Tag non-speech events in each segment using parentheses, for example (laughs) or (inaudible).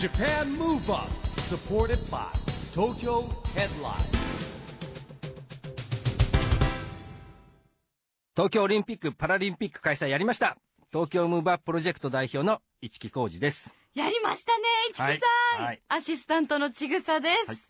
Japan Move Up supported by Tokyo Headline. 東京オリンピック・パラリンピック開催やりました。東京ムーブアッププロジェクト代表の市木浩二です。やりましたね、市木さん、はい。はい。アシスタントのちぐさです。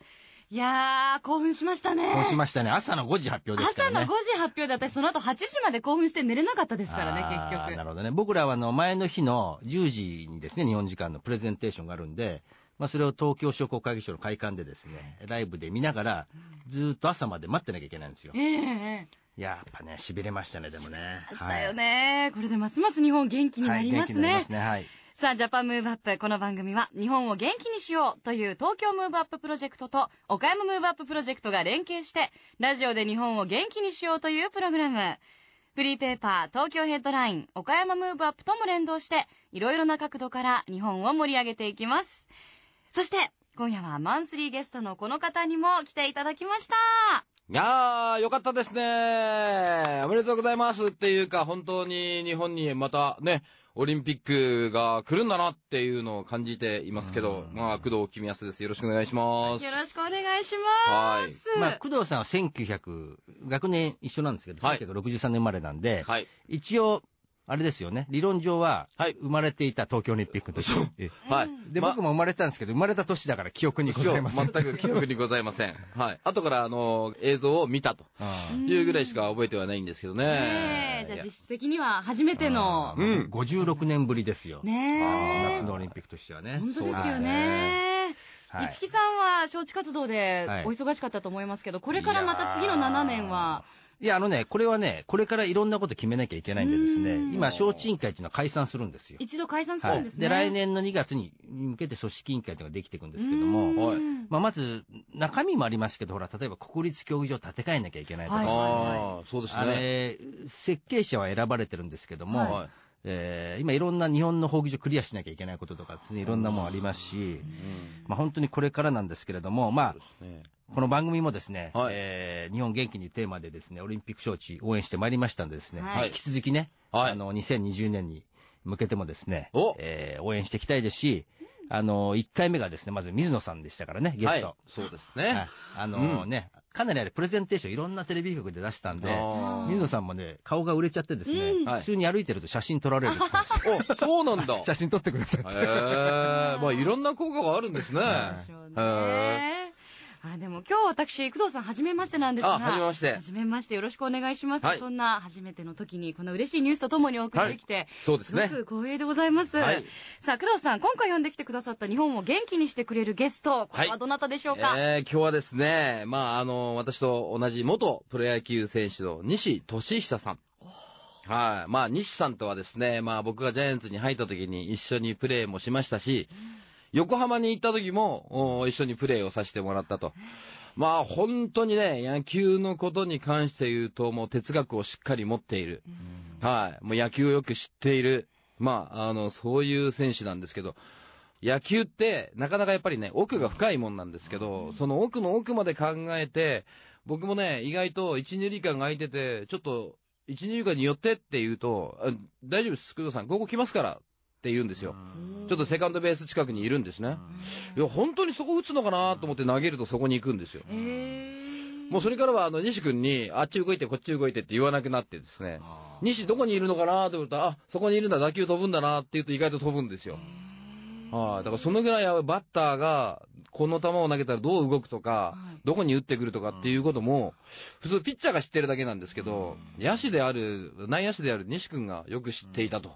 はいい、やー、興奮しましたね。こうしましたね。朝の5時発表ですか朝の5らね時発表で私その後8時まで興奮して寝れなかったですからね、結局。なるほどね。僕らはあの前の日の10時にですね日本時間のプレゼンテーションがあるんでまあ、それを東京商工会議所の会館でですねライブで見ながらずーっと朝まで待ってなきゃいけないんですよ。ええええ。やっぱねしびれましたねでもね。ましたよね、これでますます日本元気になりますね。はい、元気になりますね。はいさあ、 Japan Move Up。この番組は、日本を元気にしようという東京ムーブアッププロジェクトと、岡山ムーブアッププロジェクトが連携して、ラジオで日本を元気にしようというプログラム。フリーペーパー、東京ヘッドライン、岡山ムーブアップとも連動して、いろいろな角度から日本を盛り上げていきます。そして、今夜はマンスリーゲストのこの方にも来ていただきました。いやー、よかったですね。おめでとうございますっていうか、本当に日本にまたね、オリンピックが来るんだなっていうのを感じていますけど、まあ、工藤公康です。よろしくお願いします。よろしくお願いします。まあ、工藤さんは1900、学年一緒なんですけど、はい1963年生まれなんで、はい。一応、あれですよね、理論上は、はい生まれていた東京オリンピックの時えはい。で、僕も生まれてたんですけど、生まれた年だから記憶にございません。全く記憶にございません。(laughs) はい。後から、あの、映像を見たとうんいうぐらいしか覚えてはないんですけどねねえ。じゃあ実質的には初めての。うん56年ぶりですよ。ねえ。夏のオリンピックとしてはね。本当ですよはいね。はい市木さんは招致活動ではいお忙しかったと思いますけど、これからまた次の7年は、いや、あのね、これはね、これからいろんなこと決めなきゃいけないんでですねうん、今、招致委員会っていうのは解散するんですよ。一度解散すはいるんですね。で、来年の2月に向けて組織委員会というのができていくんですけども、まあ、まず、中身もありますけど、ほら、例えば国立競技場建て替えなきゃいけないとか、はいああ、そうですあね。れ、設計者は選ばれてるんですけども、はいはい。えー今いろんな日本の法規上クリアしなきゃいけないこととかいろんなもんありますし、まあ、本当にこれからなんですけれども、まあ、ね。この番組もですね、はい。えー日本元気にテーマでですね、オリンピック招致応援してまいりましたんでですね、はい。引き続きね、はい。あの、2020年に向けてもですねお、えー応援していきたいですし、あの、1回目がですね、まず水野さんでしたからね、ゲはいスト。。そうですはいね。あのね、かなりあれ、プレゼンテーションいろんなテレビ局で出したんで、あ水野さんもね、顔が売れちゃってですね、うんはい普通に歩いてると写真撮られるって言ってましたーお、そうなんだ。(laughs) 写真撮ってくださいって。へえ、まあいろんな効果があるんですね。へね。あでも今日私、工藤さん、はじめましてなんですが。あはじめましてはじめまして、よろしくお願いします。はいそんな初めての時に、この嬉しいニュースとともにお送りできて、そうですね。すごく光栄でございます。はいさあ、工藤さん、今回呼んできてくださった日本を元気にしてくれるゲスト、これはどなたでしょうか、えー今日はですね、まあ、あの、私と同じ元プロ野球選手の西俊久さん。はい。まあ、西さんとはですね、まあ、僕がジャイアンツに入った時に一緒にプレーもしましたし、横浜に行った時もお一緒にプレーをさせてもらったと。まあ、本当にね、野球のことに関して言うと、もう哲学をしっかり持っている。はい。もう野球をよく知っている。まあ、あの、そういう選手なんですけど、野球って、なかなかやっぱりね、奥が深いもんなんですけど、その奥の奥まで考えて、僕もね、意外と1、2塁間が空いてて、ちょっと、1、2塁間に寄ってって言うと、あ大丈夫です、工藤さん、ここ来ますからって言うんですよ。ちょっとセカンドベース近くにいるんですね。いや、本当にそこ打つのかなと思って投げるとそこに行くんですよ。もうそれからは、あの、西君に、あっち動いて、こっち動いてって言わなくなってですね、西どこにいるのかなと思ったら、あ、そこにいるんだ、打球飛ぶんだなって言うと意外と飛ぶんですよ。はい、だからそのぐらいバッターが、この球を投げたらどう動くとか、はい。どこに打ってくるとかっていうことも、普通ピッチャーが知ってるだけなんですけど、野手である、内野手である西君がよく知っていたと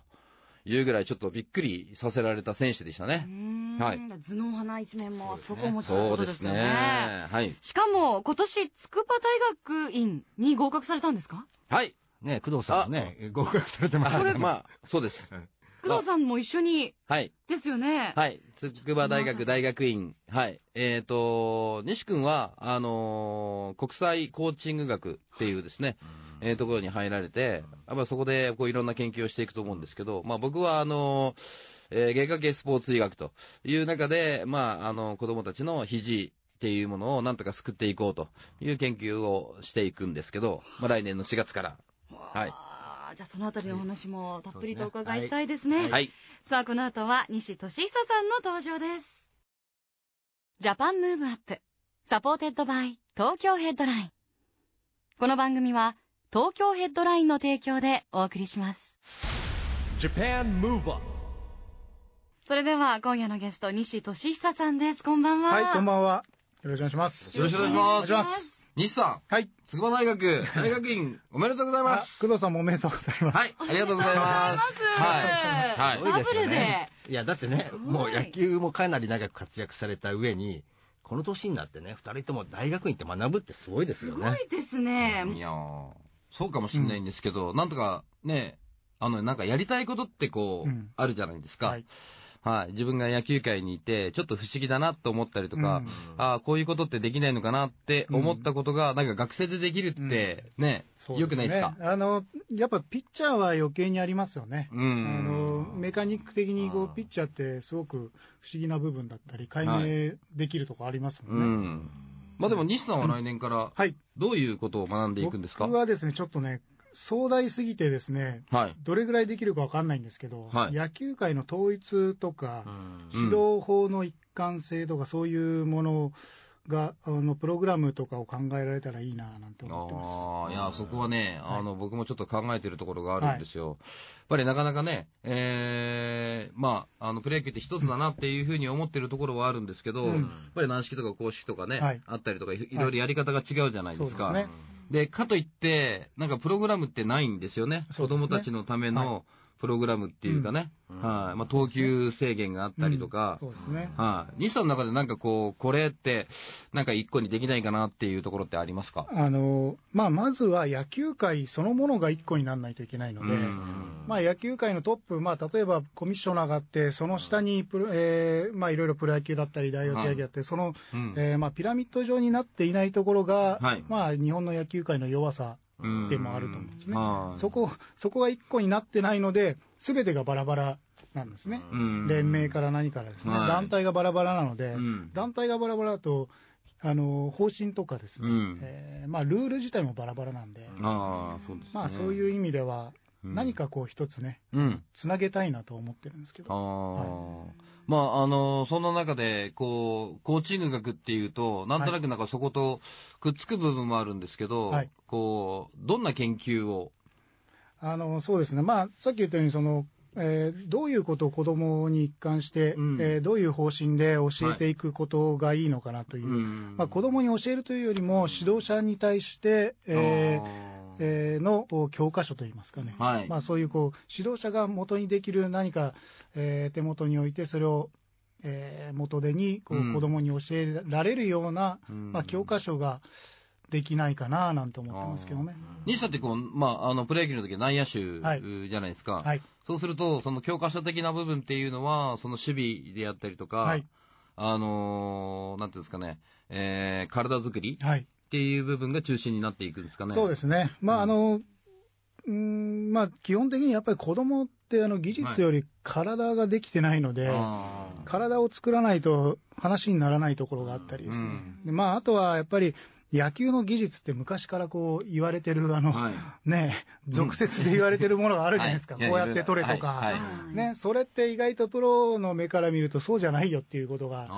いうぐらいちょっとびっくりさせられた選手でしたね。はい頭脳派な一面もすごくお持ちというそうことですね。ね。はい。しかも、今年、筑波大学院に合格されたんですか？はい。ね、工藤さんもね、合格されてますあからね。まあ、そうです。工藤さんも一緒にはい。ですよね。はい。筑波大学大学院。はい。えっ、と、西君は、あのー国際コーチング学っていうですね、えーところに入られて、やっぱそこでこういろんな研究をしていくと思うんですけど、まあ僕はあのーえー外科系スポーツ医学という中で、まああの、子供たちの肘っていうものをなんとか救っていこうという研究をしていくんですけど、まあ来年の4月から。はい。じゃあそのあたりのお話もたっぷりとお伺いしたいですね。はいはい。さあ、この後は西俊久さんの登場です。 Japan Move Up supported by 東京ヘッドラインこの番組は東京ヘッドラインの提供でお送りします Japan Move Up それでは今夜のゲスト西俊久さんですこんばんははい、こんばんは。よろしくお願いします。よろしくお願いします西さん、はい。筑波大学大学院 (laughs) おめでとうございまあす。工藤さんもおめでとうございます。はい、ありがとうございます。はい。はい。すごいですよダブルでね。いや、だってね、もう野球もかなり長く活躍された上に、この年になってね、二人とも大学院って学ぶってすごいですすよね。ごいですねいやーそうかもしれないんですけど、なんとかね、あの、なんかやりたいことってこう、うんあるじゃないですか。はいはい。自分が野球界にいて、ちょっと不思議だなと思ったりとか、うんああ、こういうことってできないのかなって思ったことが、なんか学生でできるって、ね、そうよくないですか？あの、やっぱピッチャーは余計にありますよね。うあのん。メカニック的にこうピッチャーってすごく不思議な部分だったり解は明できるとこありますもうんね。ん。まあでも、西さんは来年から、はい。どういうことを学んでいくんですか？僕はですね、ちょっとね、壮大すぎてですね、はい。どれぐらいできるかわかんないんですけど、はい野球界の統一とか、うん指導法の一貫性とか、そういうものが、あのプログラムとかを考えられたらいいななんて思ってます。ああ、いや、そこはね、はいあの、僕もちょっと考えてるところがあるんですよ。やっぱりなかなかね、えー、まあ、あの、プロ野球って一つだなっていうふうに思ってるところはあるんですけど、うんやっぱり軟式とか公式とかね、はいあったりとかい、いろいろやり方が違うじゃないですか。そうですねで、かといって、なんかプログラムってないんですよね。ね供たちのためのプログラムっていうかね。うんはい。まあ、投球制限があったりとか。そうですね。はい。西さんの中でなんかこう、これって、なんか一個にできないかなっていうところってありますか？あのまあ、まずは野球界そのものが一個にならないといけないので、うんまあ、野球界のトップ、まあ、例えばコミッショナーがあって、その下にプロ、えーまあ、いろいろプロ野球だったり、大学野球だったり、その、うんえーまあ、ピラミッド状になっていないところが、はいまあ、日本の野球界の弱さでもあると思うんですね。はい。そこそこが一個になってないので、すべてがバラバラなんですね。うん。連盟から何からですね、はい。団体がバラバラなので、うん。団体がバラバラだと、あの方針とかですね、うん。えーまあ、ルール自体もバラバラなんで、ああ、そうね。まあ、そういう意味では、うん。何かこう一つね、うん。つなげたいなと思ってるんですけあど、あ、まあ、あの、そんな中で、こう、コーチング学っていうと、なんとなくなんかそことくっつく部分もあるんですけど、はい。こう、どんな研究を、あのそうですね、まあ、さっき言ったようにその、えーどういうことを子どもに一貫して、うん。えーどういう方針で教えていくことがいいのかなという、うん。まあ、子どもに教えるというよりも、指導者に対して、えーえーのお教科書といいますかね、はい。まあ、そういうこう指導者が元にできる何か、えー手元に置いて、それを、えー元手にこう、うん子どもに教えられるような、うん。まあ、教科書ができないかななんて思ってますけどね。西田ってこう、まあ、あの、プロ野球の時は内野手はい。じゃないですか。はい。そうすると、その教科書的な部分っていうのは、その守備であったりとか、はい。あのーなんていうんですかね、えー体作りはいっていう部分が中心になっていくんですかね。そうですね、まあうん。あのうーんまあ、基本的にやっぱり子供ってあの技術より体ができてないので、あー。体を作らないと話にならないところがあったりですね、うん。でまあ、あとはやっぱり野球の技術って昔からこう言われてるあの、はい。ね、俗説で言われてるものがあるじゃないですか、(laughs) はい。こうやって取れとか、はい。はい。ね、それって意外とプロの目から見るとそうじゃないよっていうことがたく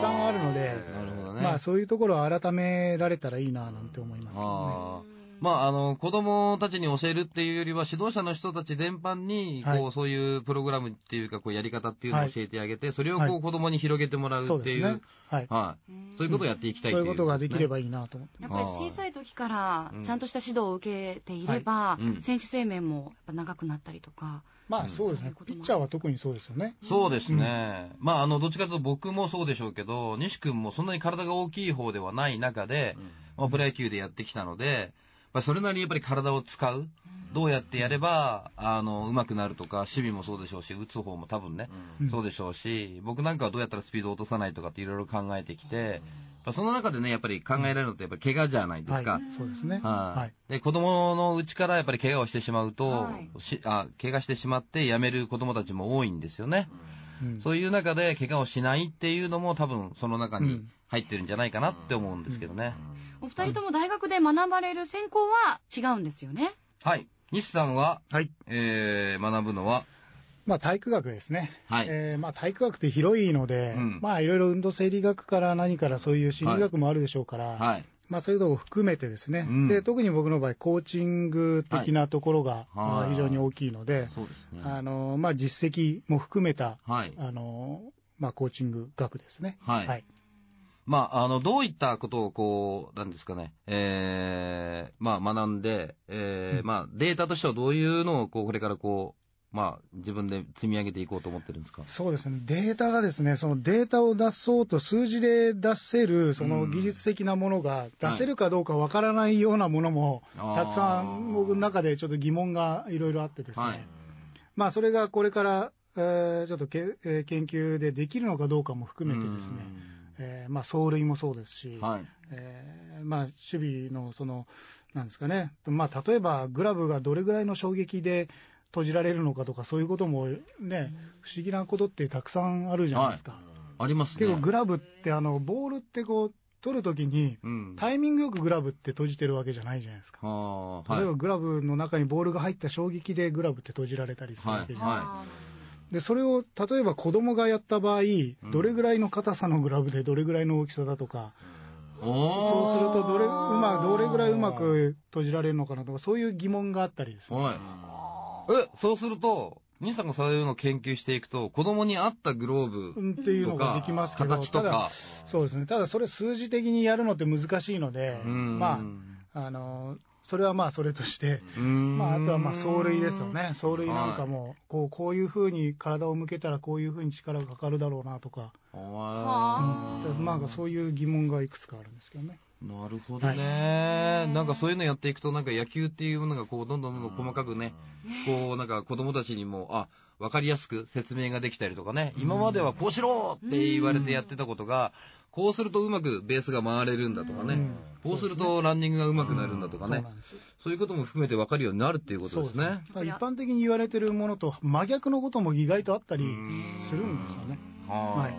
さんあるので、なるほどね。まあ、そういうところを改められたらいいななんて思いますけどね。まあ、あの、子供たちに教えるっていうよりは、指導者の人たち全般に、こう、はいそういうプログラムっていうか、こう、やり方っていうのをはい教えてあげて、それをこう、はい子供に広げてもらうっていう、そうですね。はい。はい。そういうことをやっていきたいそういうことができれば。ばいいなと思って。やっぱり小さい時からうんちゃんとした指導を受けていれば、はいうん選手生命もやっぱ長くなったりとか、まうんあそうですねそういうこ。ともありますピッチャーは特にそうですよね。そうですね。まあ、あの、どっちかというと僕もそうでしょうけど、西君もそんなに体が大きい方ではない中で、まあ、プロ野球でやってきたので、まあ、それなりにやっぱり体を使う。どうやってやれば、あの、上手くなるとか、守備もそうでしょうし、打つ方も多分ね、うんそうでしょうし、僕なんかはどうやったらスピードを落とさないとかっていろいろ考えてきて、まあその中でね、やっぱり考えられるのってやっぱり怪我じゃないですか。はい。そうですね。はい、はい。で、子供のうちからやっぱり怪我をしてしまうと、はいしあ怪我してしまって辞める子供たちも多いんですよね。うんそういう中で怪我をしないっていうのも多分その中にうん入ってるんじゃないかなって思うんですけどね。お二人とも大学で学ばれる専攻は違うんですよね？はい。西さんは、はい。えー、学ぶのは、まあ、体育学ですね、はい。えーまあ、体育学って広いので、うん。まあ、いろいろ運動生理学から何からそういう心理学もあるでしょうから、はい。まあ、そういうのを含めてですね、うん。で特に僕の場合、コーチング的なところが、はい。まあ非常に大きいので、そうですね。あのまあ、実績も含めたはい。あの、まあ、コーチング学ですね。はい。はい。まあ、あの、どういったことを、こう、なんですかね、えー、まあ、学んで、えー、うん。まあ、データとしてはどういうのを、こう、これからこう、まあ、自分で積み上げていこうと思ってるんですか？そうですね、データがですね、そのデータを出そうと、数字で出せる、その技術的なものが出せるかどうかわからないようなものも、たくさん僕の中でちょっと疑問がいろいろあってですね、はい。まあ、それがこれから、えーちょっとけ、えー研究でできるのかどうかも含めてですね、えーまあ、走塁もそうですし、はい。えーまあ、守備のその、なんですかね、まあ、例えばグラブがどれぐらいの衝撃で閉じられるのかとか、そういうこともね、不思議なことってたくさんあるじゃないですか。ありますね。結構グラブってあの、ボールってこう、取るときに、うん。タイミングよくグラブって閉じてるわけじゃないじゃないですか。はい。例えばグラブの中にボールが入った衝撃でグラブって閉じられたりするわけじゃないですか。はで、それを例えば子供がやった場合、どれぐらいの硬さのグラブでどれぐらいの大きさだとか、おそうするとどれ、うまどれぐらいうまはく閉じられるのかなとか、そういう疑問があったりですね。い。え、そうすると、兄さんがそういうのを研究していくと、子供に合ったグローブうんっていうのができますけど、形とか、そうですね、ただそれ数字的にやるのって難しいので、うん。まあ、あの、それはまあそれとして、うん。まあ、あとはまあ走塁ですよね、走塁なんかも、こうこういうふうに体を向けたら、こういうふうに力がかかるだろうなとか、はうん。なんかそういう疑問がいくつかあるんですけどね。なるほどね、なんかそういうのやっていくと、なんか野球っていうものがこうどんどんどんどん細かくね、こうなんか子供たちにも、あ分かりやすく説明ができたりとかね、今まではこうしろって言われてやってたことが、こうするとうまくベースが回れるんだとかね、うん。こうするとランニングがうまくなるんだとかね。そうな、んですよ。そういうことも含めて分かるようになるっていうことですね。だから一般的に言われてるものと真逆のことも意外とあったりするんですよね。ははい。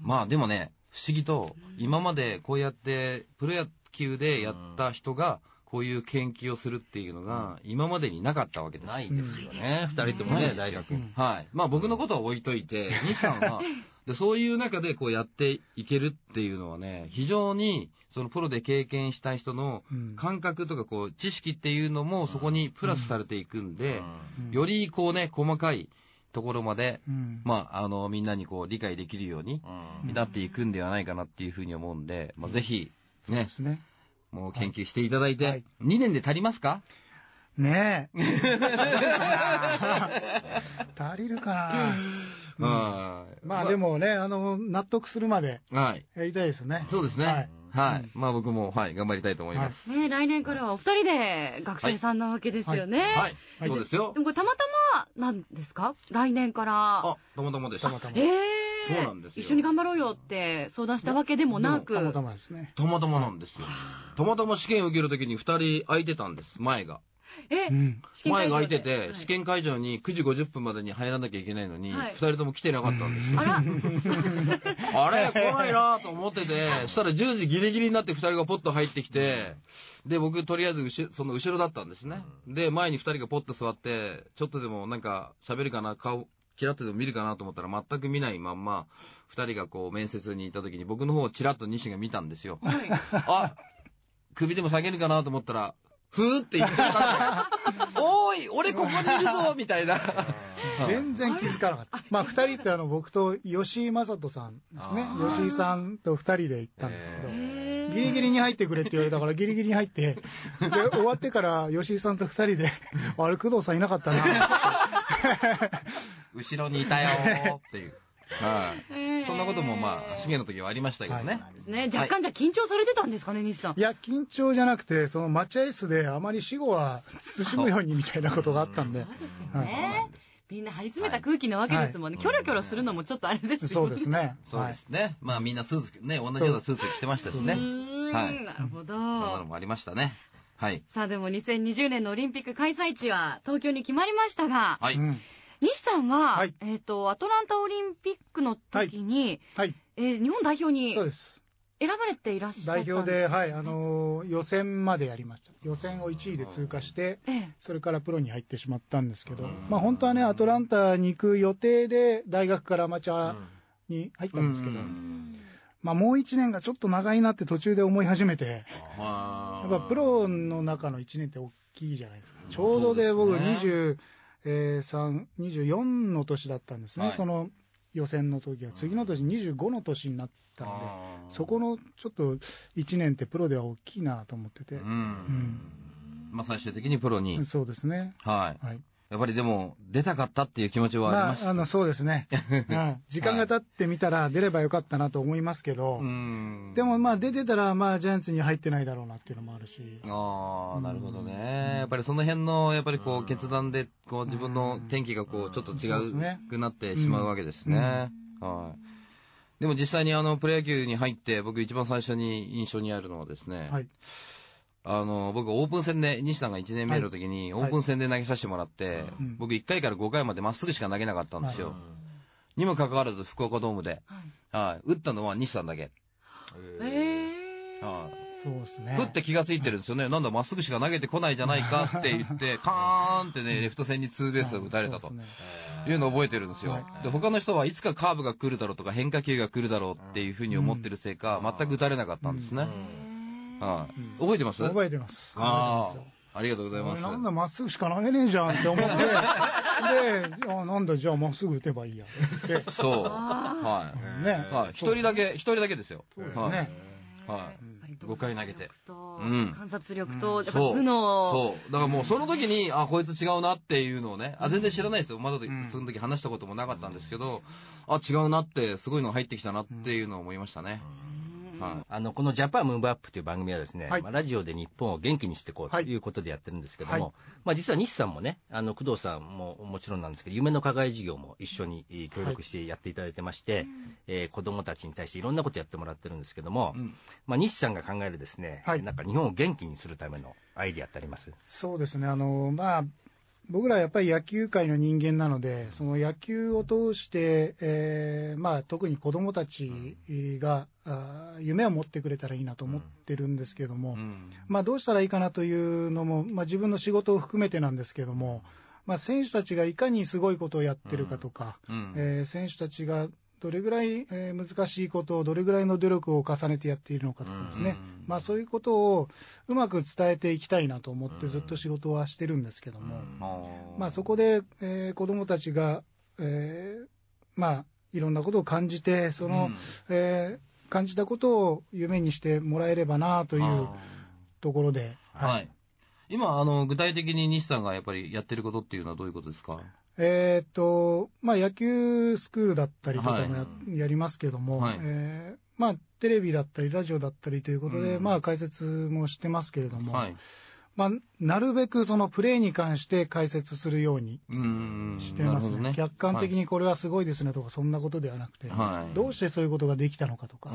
まあでもね、不思議と、今までこうやってプロ野球でやった人が、こういう研究をするっていうのが、今までになかったわけです。ないですよね、二人ともね、大学。うんはい。まあ僕のことは置いといて、(laughs) 西さんは、でそういう中でこうやっていけるっていうのはね、非常にそのプロで経験した人のうん。感覚とかこう知識っていうのもそこにプラスされていくんで、うん。よりこうね、細かいところまで、うん。まあ、あの、みんなにこう理解できるようにうん。なっていくんではないかなっていうふうに思うんで、まあ、ぜひ、ね。ね。もう研究していただいて、はい。2年で足りますか？ねえ。(laughs) 足りるかな？うんはい。まあでもね、あの、納得するまではい。やりたいですね。そうですね。ははいまあ僕も、はい、頑張りたいと思います。ね、来年からはお二人で学生さんなわけですよね。はい。はいそうですよで。もこれたまたまなんですか？来年から。あ、たまたまでした。たまたまえ。えそうなんですよ一緒に頑張ろうよって相談したわけでもなく。たまたまですね。たまたまなんですよ。たまたま試験受けるときに2人空いてたんです、前が。え、うん。前が空いてて、はい試験会場に9時50分までに入らなきゃいけないのに、はい2人とも来てなかったんですよ。あら、(laughs) あれ来ないなと思ってて、したら10時ギリギリになって2人がポッと入ってきて、で、僕とりあえず後ろその後ろだったんですね。で、前に2人がポッと座って、ちょっとでもなんか喋るかな、顔、チラッとでも見るかなと思ったら全く見ないまんま、2人がこう面接に行った時に僕の方をチラッと西が見たんですよ。あ、首でも下げるかなと思ったら、ふーって言ってた。(laughs) おーい俺ここにいるぞみたいな。全然気づかなかった。まあ、二人ってあの、僕と吉井正人さんですね。吉井さんと二人で行ったんですけど、えギリギリに入ってくれって言われたから、ギリギリに入って、で、終わってから吉井さんと二人で、あれ、工藤さんいなかったな。(laughs) 後ろにいたよーっていう。はい。ーそんなこともまあ、試験の時はありましたけどね。ですね。若干じゃあ緊張されてたんですかね、西さんい。や、緊張じゃなくて、その待合室であまり死後は慎むようにみたいなことがあったんで、そうですよはいね。みんな張り詰めた空気なわけですもんね。キョロキョロするのもちょっとあれですよね。そうですね。そうですね。まあみんなスーツ、ね、同じようなスーツ着てましたしうね。はいなるほど。そんなのもありましたね。はい。さあでも2020年のオリンピック開催地は東京に決まりましたが、はい。うん西さんは、はい。えっ、と、アトランタオリンピックの時に、はい、えー日本代表にそうです。選ばれていらっしゃったん代表で、はい、あの予選までやりました。予選を1位で通過して、ええ。それからプロに入ってしまったんですけど、まあ本当はね、アトランタに行く予定で、大学からアマチュアに入ったんですけど、うん。まあもう1年がちょっと長いなって途中で思い始めて、はやっぱプロの中の1年って大きいじゃないですか。ちょうどで僕ですね23、24の年だったんですね、はいその予選の時は。次の年25の年になったんで、そこのちょっと1年ってプロでは大きいなと思ってて、うんうんまあ最終的にプロに、そうですね。はい。はい。やっぱりでも、出たかったっていう気持ちはありまあ、ました。あの、そうですね。(laughs) うん時間が経ってみたら出ればよかったなと思いますけど、うんでもまあ出てたら、まあジャイアンツに入ってないだろうなっていうのもあるし、ああ、なるほどね。やっぱりその辺の、やっぱりこう、決断で、こう、自分の天気がこう、ちょっと違うくなってしまうわけですね。はい。でも実際にあの、プロ野球に入って、僕一番最初に印象にあるのはですね、はい。あの、僕オープン戦で、西さんが1年目の時に、はい。オープン戦で投げさせてもらって、うん僕1回から5回までまっすぐしか投げなかったんですよ。にもかかわらず、福岡ドームで、はい。はい、打ったのは西さんだけ。ええはい。そうですね。ふって気がついてるんですよね。なんだ、まっすぐしか投げてこないじゃないかって言って、(laughs) カーンってね、レフト線にツーベースを打たれたと。いうのを覚えてるんですよ。は。で、他の人はいつかカーブが来るだろうとか変化球が来るだろうっていうふうに思ってるせいか、全く打たれなかったんですね。はいうん覚えてます覚えてます。ああ、ありがとうございます。俺なんだ、まっすぐしか投げねえじゃんって思って、(laughs) で、あなんだ、じゃあまっすぐ打てばいいやって。そう。はねい。はい。一人だけ、一人だけですよ。そうですはいね。はい。うん5回投げて。とうん観察力と。頭脳。そう。だからもうその時に、あ、こいつ違うなっていうのをね、あ、全然知らないですよ。まだんその時話したこともなかったんですけど、あ、違うなって、すごいのが入ってきたなっていうのを思いましたね。あのこの「ジャパンムーブアップという番組はですね、はい。まあ、ラジオで日本を元気にしていこうとはい。いうことでやってるんですけども、はい。まあ、実は西さんもねあの工藤さんももちろんなんですけど夢の課外事業も一緒にえー協力してやっていただいてまして、えー子どもたちに対していろんなことやってもらってるんですけども、い。うん。まあ、西さんが考えるですね、はい。なんか日本を元気にするためのアイディアってあります？そうですね、あのまあ、僕らやっぱり野球界の人間なので、その野球を通して、えーまあ、特に子どもたちが、あー夢を持ってくれたらいいなと思ってるんですけども、うん。まあ、どうしたらいいかなというのも、まあ、自分の仕事を含めてなんですけども、まあ、選手たちがいかにすごいことをやってるかとか、うん。えー選手たちがどれぐらい、えー難しいことをどれぐらいの努力を重ねてやっているのかとかですね、うん。まあ、そういうことをうまく伝えていきたいなと思ってずっと仕事はしてるんですけども、まあ、そこで、えー子どもたちが、えーまあ、いろんなことを感じてその、うん。えー感じたことを夢にしてもらえればなというあところで、ーはい。今、あの、具体的に西さんがやっぱりやってることっていうのはどういうことですか？えーっとまあ、野球スクールだったりとかもや,、りますけども、はい。えーまあ、テレビだったりラジオだったりということで、うん。まあ、解説もしてますけれども、はい。まあ、なるべくそのプレーに関して解説するようにうん。してますね。なるほど客観的にこれはすごいですねとか、そんなことではなくて、はい。どうしてそういうことができたのかとか、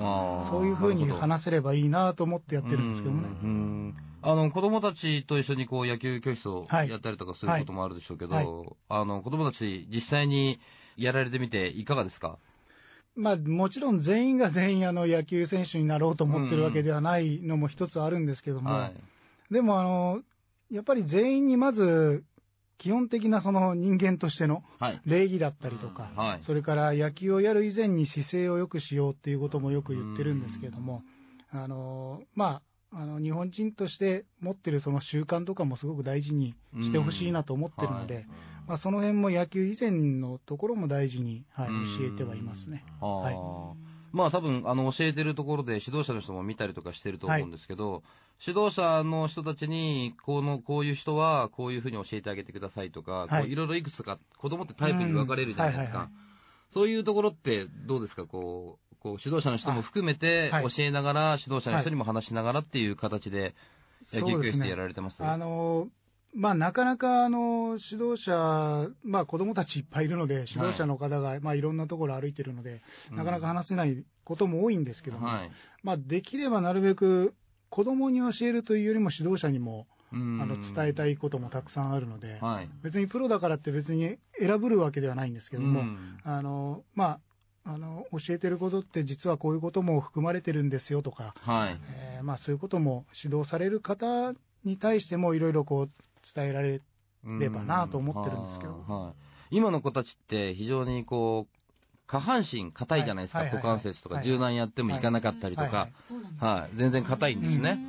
そういうふうに話せればいいなと思ってやってるんですけどもね。うんうんあの子供たちと一緒にこう野球教室をはい。やったりとかすることもあるでしょうけど、はい。あの子供たち、実際にやられてみて、いかがですか、まあ、もちろん全員が全員あの野球選手になろうと思ってるわけではないのも一つあるんですけども、はい。でもあの、やっぱり全員にまず、基本的なその人間としてのはい。礼儀だったりとか、はい。それから野球をやる以前に姿勢を良くしようっていうこともよく言ってるんですけども、あのまあ、あの日本人として持ってるその習慣とかもすごく大事にしてほしいなと思ってるので、はい。まあ、その辺も野球以前のところも大事に、はい、うん教えてはいますね。あー。はい。まあ多分あの教えてるところで指導者の人も見たりとかしてると思うんですけど、指導者の人たちにこのこういう人はこういうふうに教えてあげてくださいとか、はい。ろいろいくつか子供ってタイプに分かれるじゃないですか、そういうところってどうですか？こうこう指導者の人も含めてあはい。教えながら、指導者の人にも話しながらっていう形で野球教室やられてます。あのまあ、なかなかあの指導者、まあ、子供たちいっぱいいるので、指導者の方が、いまあ、いろんなところ歩いてるので、なかなか話せないことも多いんですけども、はい。まあ、できればなるべく子供に教えるというよりも指導者にもああの伝えたいこともたくさんあるので、はい。別にプロだからって別に選ぶるわけではないんですけども、うん。あのまあ、あの教えてることって実はこういうことも含まれてるんですよとか、はい。えーまあ、そういうことも指導される方に対してもいろいろこう伝えられればなと思ってるんですけど。うん。はい。今の子たちって非常にこう、下半身硬いじゃないですか、はいはい股関節とかはい柔軟やってもいかなかったりとはいはかい、そうなんですはい、全然硬いんですね。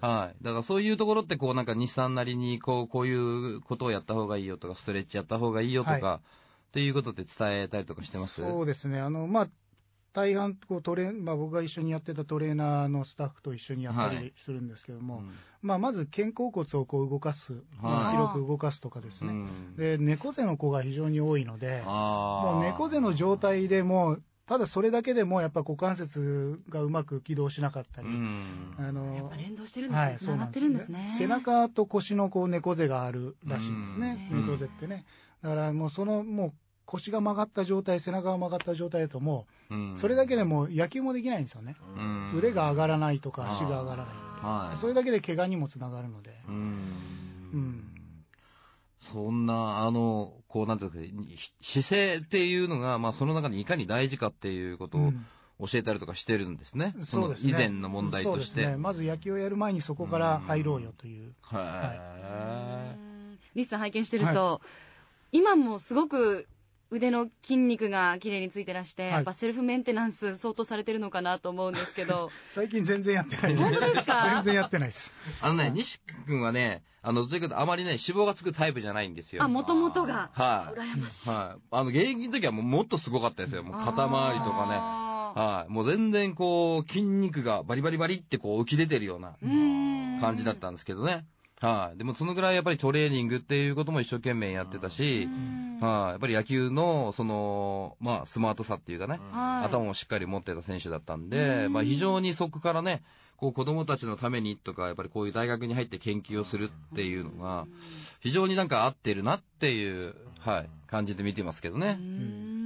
はい。だからそういうところって、こうなんか日産なりに、こう、こういうことをやった方がいいよとか、ストレッチやった方がいいよとか、はっていうことって伝えたりとかしてます？そうですね、あのまあ、大半こうトレ、まあ、僕が一緒にやってたトレーナーのスタッフと一緒にやったはい。りするんですけども、うん。まあ、まず肩甲骨をこう動かす、まあ広く動かすとかですね、うん。で猫背の子が非常に多いので、もう猫背の状態でもう、ただそれだけでもやっぱ股関節がうまく起動しなかったり。うん。あのやっぱ連動してるんですね。はい、つながってるんですね。背中と腰のこう猫背があるらしいんですね、うん。猫背ってね。だからもうそのもう腰が曲がった状態、背中が曲がった状態だともうんう、それだけでもう野球もできないんですよね。うん腕が上がらないとか足が上がらない。はい。それだけで怪我にもつながるので。うんうんそんな、あの、こう、なんていうんですか、ひ姿勢っていうのが、まあ、その中にいかに大事かっていうことをうん教えたりとかしてるんですね。そうですね。の以前の問題として。そうですね。まず野球をやる前にそこから入ろうよという。へリスさん拝見してると、今もすごく腕の筋肉が綺麗についてらして、いやっぱセルフメンテナンス相当されてるのかなと思うんですけど、(laughs) 最近全然やってないです。本当ですか？(laughs) 全然やってないです。あのね、西君はね、あの、というとあまりね、脂肪がつくタイプじゃないんですよ。あ、もともとが、はい。羨ましい。はい。あの、現役の時はもうもっとすごかったですよ。もう肩周りとかね。かはい。もう全然こう、筋肉がバリバリバリってこう浮き出てるようなね感じだったんですけどね。はい。でもそのぐらいやっぱりトレーニングっていうことも一生懸命やってたし、はい。やっぱり野球の、その、まあ、スマートさっていうかね、頭をしっかり持ってた選手だったんで、うんまあ非常にそこからね、こう子供たちのためにとか、やっぱりこういう大学に入って研究をするっていうのが、非常になんか合ってるなっていう、はい、感じで見てますけどね。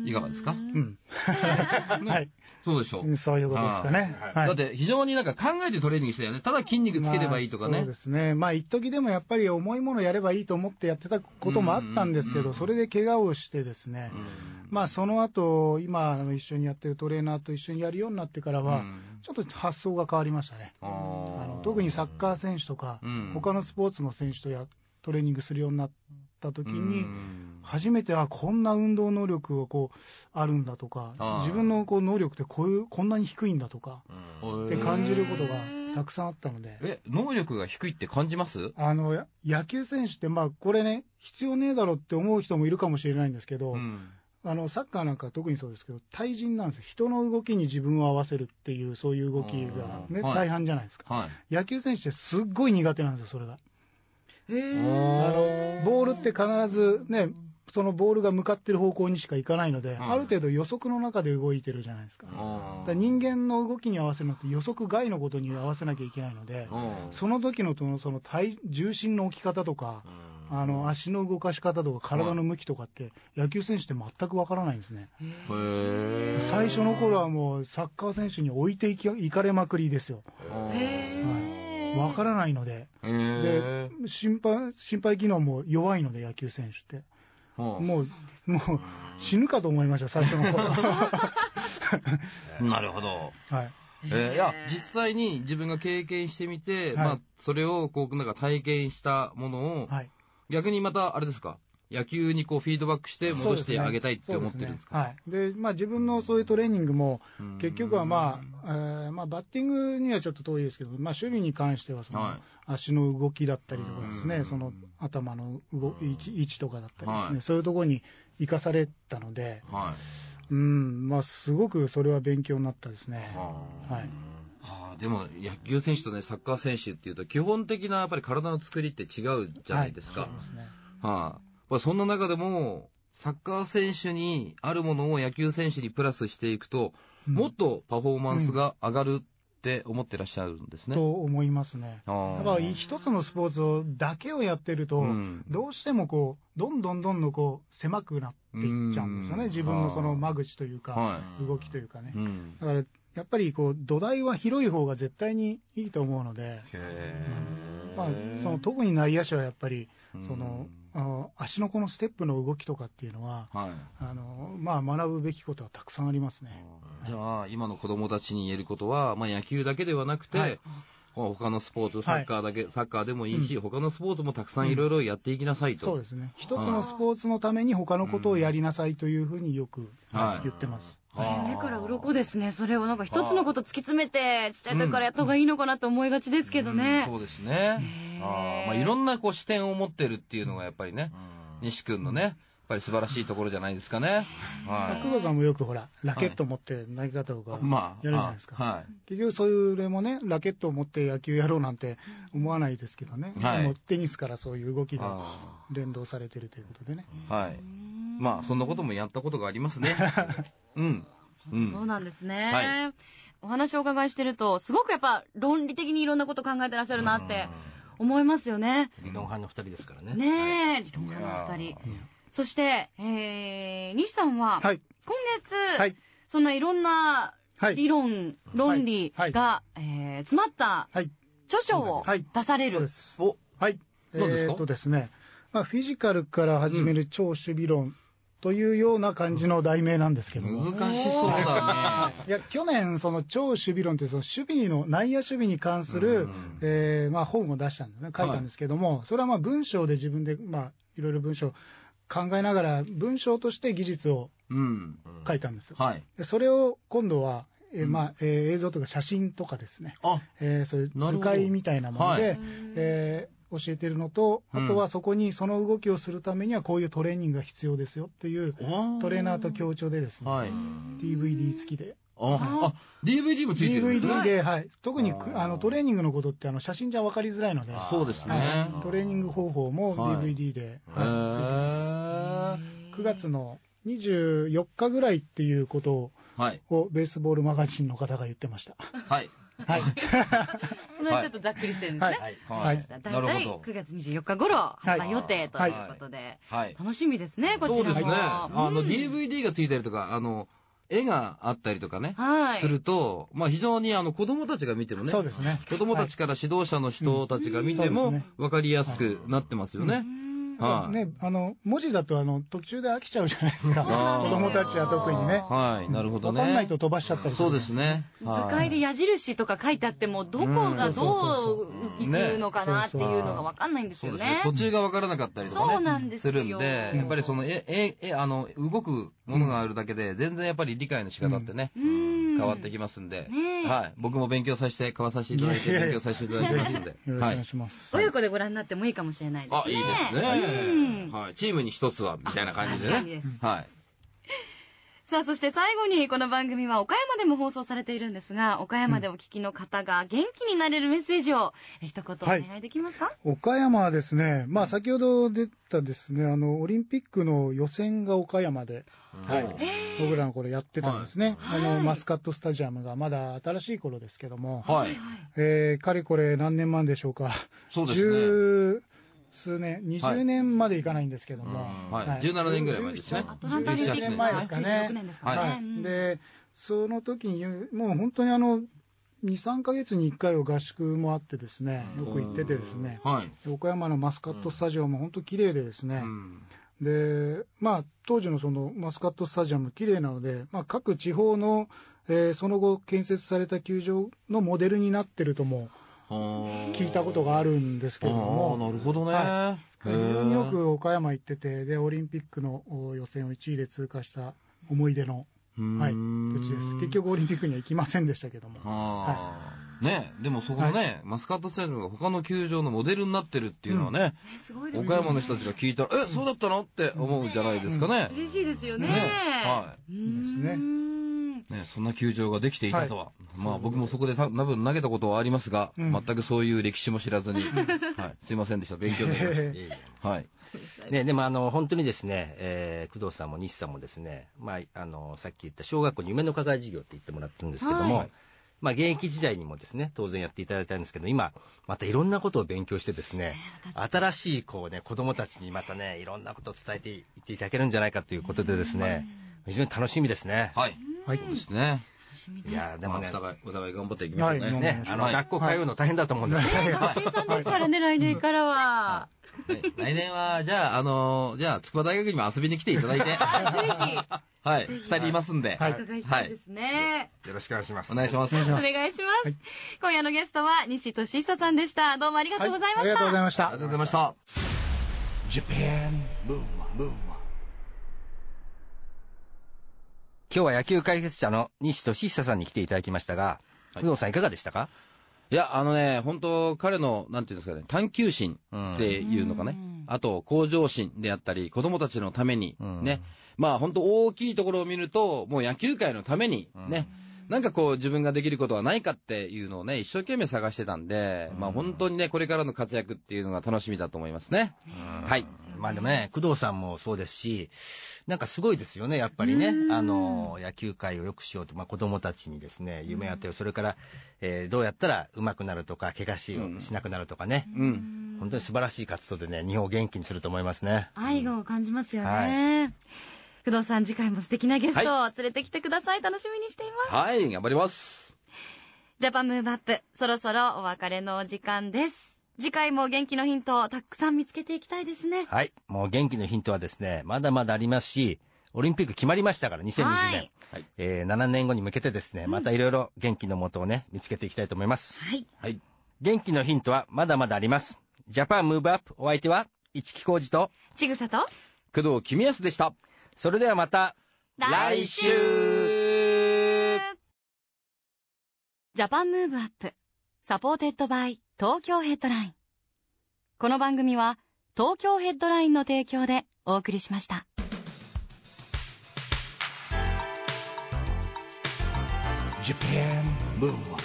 いかがですか？うん。(laughs) はい。そうでしょう。そういうことですかね。はいだって非常になんか考えてトレーニングしてたよね。ただ筋肉つければいいとかねまあそうで。すね。まあ、一時でもやっぱり重いものやればいいと思ってやってたこともあったんですけど、それで怪我をしてですね、まあ、その後、今、一緒にやってるトレーナーと一緒にやるようになってからは、ちょっと発想が変わりましたね。あの特にサッカー選手とか、うん他のスポーツの選手とやトレーニングするようになった時に、うん。初めてあこんな運動能力がこうあるんだとか自分のこう能力ってこういうこんなに低いんだとかって感じることがたくさんあったので。え、能力が低いって感じます？あのや野球選手ってまあこれね必要ねえだろって思う人もいるかもしれないんですけど、うん。あのサッカーなんか特にそうですけど対人なんですよ。人の動きに自分を合わせるっていうそういう動きが、ねはい。大半じゃないですか、はい。野球選手ってすっごい苦手なんですよそれが。ボールって必ずね、そのボールが向かってる方向にしか行かないので、んある程度予測の中で動いてるじゃないですか。だか人間の動きに合わせるのって予測外のことに合わせなきゃいけないので、その時のそのその体重心の置き方とか、あの足の動かし方とか体の向きとかって、野球選手って全くわからないんですね。最初の頃はもうサッカー選手に置いていかれまくりですよ。わからないので。で心配心配機能も弱いので、野球選手って。ももう、もう死ぬかと思いました、最初の頃。う、(laughs) なるほど。はい。えーいや、実際に自分が経験してみて、はいまあ、それを、こう、なんか体験したものを、はい。逆にまた、あれですか、野球にこう、フィードバックして戻してあげたいって思ってるんですか？ですねはい。で、まあ自分のそういうトレーニングも、うん結局はまあ、えーまあバッティングにはちょっと遠いですけど、まあ守備に関してはその、はい足の動きだったりとかですね、うんその頭の動位置位置とかだったりですね、はいそういうところに生かされたので、はうん、まあすごくそれは勉強になったですねい。。ははい。あはあ、でも、野球選手とね、サッカー選手っていうと、基本的なやっぱり体の作りって違うじゃないですか。はいそうですね。はい、やっぱりそんな中でも、サッカー選手にあるものを野球選手にプラスしていくと、うん。もっとパフォーマンスが上がるって思ってらっしゃるんですね。と思いますね。やっぱり一つのスポーツをだけをやってると、うん。どうしてもこう、どんどんどんどんこう狭くなっていっちゃうんですよね、うん。自分のその間口というか、は動きというかね。だからやっぱりこう土台は広い方が絶対にいいと思うので、へまあ、その特に内野手はやっぱりその、あの足のこのステップの動きとかっていうのは、はい。あのまあ、学ぶべきことはたくさんありますね。じゃあ、今の子供たちに言えることは、まあ、野球だけではなくて、はい他のスポーツ、サッカーだけ、サッカーでもいいし、他のスポーツもたくさんいろいろやっていきなさいと。そうですね。一つのスポーツのために他のことをやりなさいというふうによくはい言ってます。はあ目から鱗ですね。それをなんか一つのこと突き詰めて、ちっちゃい時からやった方がいいのかなと思いがちですけどうんね。そうですね。ああまあ、いろんなこう視点を持ってるっていうのがやっぱりね、西君のね、ぱり素晴らしいところじゃないですかね。はい。工藤さんもよくほら、ラケット持って投げ方とかまあ、やるじゃないですか。あはい。結局そういうれもね、ラケットを持って野球やろうなんて思わないですけどね。はいもうテニスからそういう動きがあ連動されてるということでね。あはい。まあ、そんなこともやったことがありますね。(laughs) うん。うん。そうなんですね。はいお話をお伺いしてると、すごくやっぱ論理的にいろんなこと考えてらっしゃるなって思いますよね。理論派の二人ですからね。ねえ、理論家のお二人。そして、えー、西さんは、はい。今月、はい。そんないろんなはい。理論、論理はいが、えー詰まったはい。著書をはい出される。そうです。お、はい。何ですか？えーっとですね、まあ、フィジカルから始める超守備論というような感じの題名なんですけども。難しそうだね。いや去年、その超守備論というその守備の内野守備に関する、うんえーまあ、本を出したんですね、書いたんですけども、それはまあ文章で自分で、まあ、いろいろ文章考えながら、文章として技術をうん。書いたんですよ。はい。でそれを今度は、えーうんまあえー映像とか写真とかですね、あ、えーそういうなるほど図解みたいなもので、はいえー教えてるのと、うんあとはそこにその動きをするためにはこういうトレーニングが必要ですよっていうトレーナーと強調でですね、はい。DVD 付きで。あ、あ、DVD もついてるんですね。DVD で、はい、特にくあのトレーニングのことってあの写真じゃ分かりづらいので、そうですね。はいトレーニング方法もはい DVD で、へはいついてまーす9月の24日ぐらいっていうことはい。をベースボールマガジンの方が言ってました。はい。はい、(laughs) その辺ちょっとざっくりしてるんですね。はいはい。はいだいたいなるほど。9月24日頃、はい発売予定ということで、はい。楽しみですね、こちらも。そうですね。あの、うん DVD がついたりとか、あの、絵があったりとかね、はい。すると、まあ非常にあの子供たちが見てもね、そうですね。子供たちから指導者の人たちが見ても分かりやすくなってますよね。うんはいね、あの文字だとあの途中で飽きちゃうじゃないですか、(laughs) 子供たちは特にね、はい、なるほどね。分かんないと飛ばしちゃったりするそうですね。図解で矢印とか書いてあっても、どこがどう行くのかなっていうのが分かんないんですよね。。ね途中が分からなかったりとかね。そうなんですよるんで、やっぱりその、え、え、え、あの、動くものがあるだけで、全然やっぱり理解の仕方ってね、うん変わってきますんで、はい。僕も勉強させて、買わさせていただいて、勉強させていただきますんで。よろしくお願いします。親子でご覧になってもいいかもしれないですね。あ、いいですうんね。はい。チームに一つは、みたいな感じでね。はい。さあ、そして最後にこの番組は岡山でも放送されているんですが、岡山でお聞きの方が元気になれるメッセージを、え一言お願いできますか、岡山はですね、まあ、先ほど出たですね、あの、オリンピックの予選が岡山で、はいはい僕らの頃やってたんですね。はいあの、マスカットスタジアムがまだ新しい頃ですけども、はい。えーかれこれ何年前でしょうか。そうですね。十数年、20年までいかないんですけども、はい。17年ぐらい前ですね。アトランタオリンピック17年前ですかね。96年ですかね。はい。うんで、その時に、もう本当にあの、2、3ヶ月に1回は合宿もあってですね、よく行っててですね、はい。岡山のマスカットスタジアムも本当綺麗でですね、うん。で、まあ、当時のそのマスカットスタジアム綺麗なので、まあ、各地方の、えーその後建設された球場のモデルになってるとも聞いたことがあるんですけれども、なるほどね。は非へえ常によく岡山行ってて、で、オリンピックのお予選を1位で通過した思い出の、はい、土地です。結局オリンピックには行きませんでしたけども。ああ、ねでもそこのね、マスカットスタジアムが他の球場のモデルになってるっていうのはね、ねすごいですね。岡山の人たちが聞いたら、え、そうだったの？って思うんじゃないですかね。嬉しいですよね。ね。はうーんですねね、そんな球場ができていたとは。まあ僕もそこでた多分投げたことはありますが、うん全くそういう歴史も知らずに、(laughs) はい、すいませんでした。勉強になりました。(laughs) はい。(laughs) ね、でもあの本当にですね、えー工藤さんも西さんもですね、まあ、あのさっき言った小学校に夢の課外授業って言ってもらってるんですけども、はいまあ、現役時代にもですね当然やっていただいたんですけど今またいろんなことを勉強してですね新しいこう、ね、子どもたちにまたねいろんなことを伝えていっていただけるんじゃないかということでですね非常に楽しみですね。はい。はい。そうですね。しみです。いや、でもねまあお、互い、お互い頑張っていきましょうね。はいね、あの、はい。学校通うの大変だと思うんですけど、ね学生さんですからね、来年からは。はい。来年は、じゃあ、あのーじゃあ、筑波大学にも遊びに来てい。ただい。て、あはい、ぜひ二人い。ますんで、ぜひ、お伺い。したい。ですね。よろしくお願い。します。お願い。します。お願い。します。今夜のゲストは西俊久さんでした。どうもありがとうござい。ました。はありがとうござい。ましたありがとうござい。ました。Japan Move Up, Move Up. 今日は野球解説者の西俊久さんに来ていただきましたが、はい。工藤さんいかがでしたか？いや、あのね、本当彼の、なんていうんですかね、探求心うんっていうのかね。うん、あと、向上心であったり、子供たちのためにうん、ね、まあ本当大きいところを見ると、もう野球界のために、ね、なんかこう自分ができることはないかっていうのをね、一生懸命探してたんで、まあ本当にね、これからの活躍っていうのが楽しみだと思いますね。はい。まあでもね、工藤さんもそうですし、なんかすごいですよね、やっぱりねう、んあの野球界を良くしようと、まあ、子供たちにですね夢を与える、それから、えーどうやったら上手くなるとか、怪我しをしなくなるとかね、うん。本当に素晴らしい活動でね、日本を元気にすると思いますね。愛を感じますよね。工藤さん、次回も素敵なゲストを連れてきてください。楽しみにしています。はい、頑張ります。ジャパンムーブアップ、そろそろお別れのお時間です。次回も元気のヒントをたくさん見つけていきたいですね。はい、もう元気のヒントはですね、まだまだありますし、オリンピック決まりましたから、2020年。はいはいえー7年後に向けてですね、またいろいろ元気のもとをね、見つけていきたいと思います。はい。はい。元気のヒントはまだまだあります。ジャパンムーブアップお相手は、一木広治と、ちぐさと、工藤公康でした。それではまた、来週 Japan Move Up, supported by 東京ヘッドライン。この番組は東京ヘッドラインの提供でお送りしました。Japan Move Up.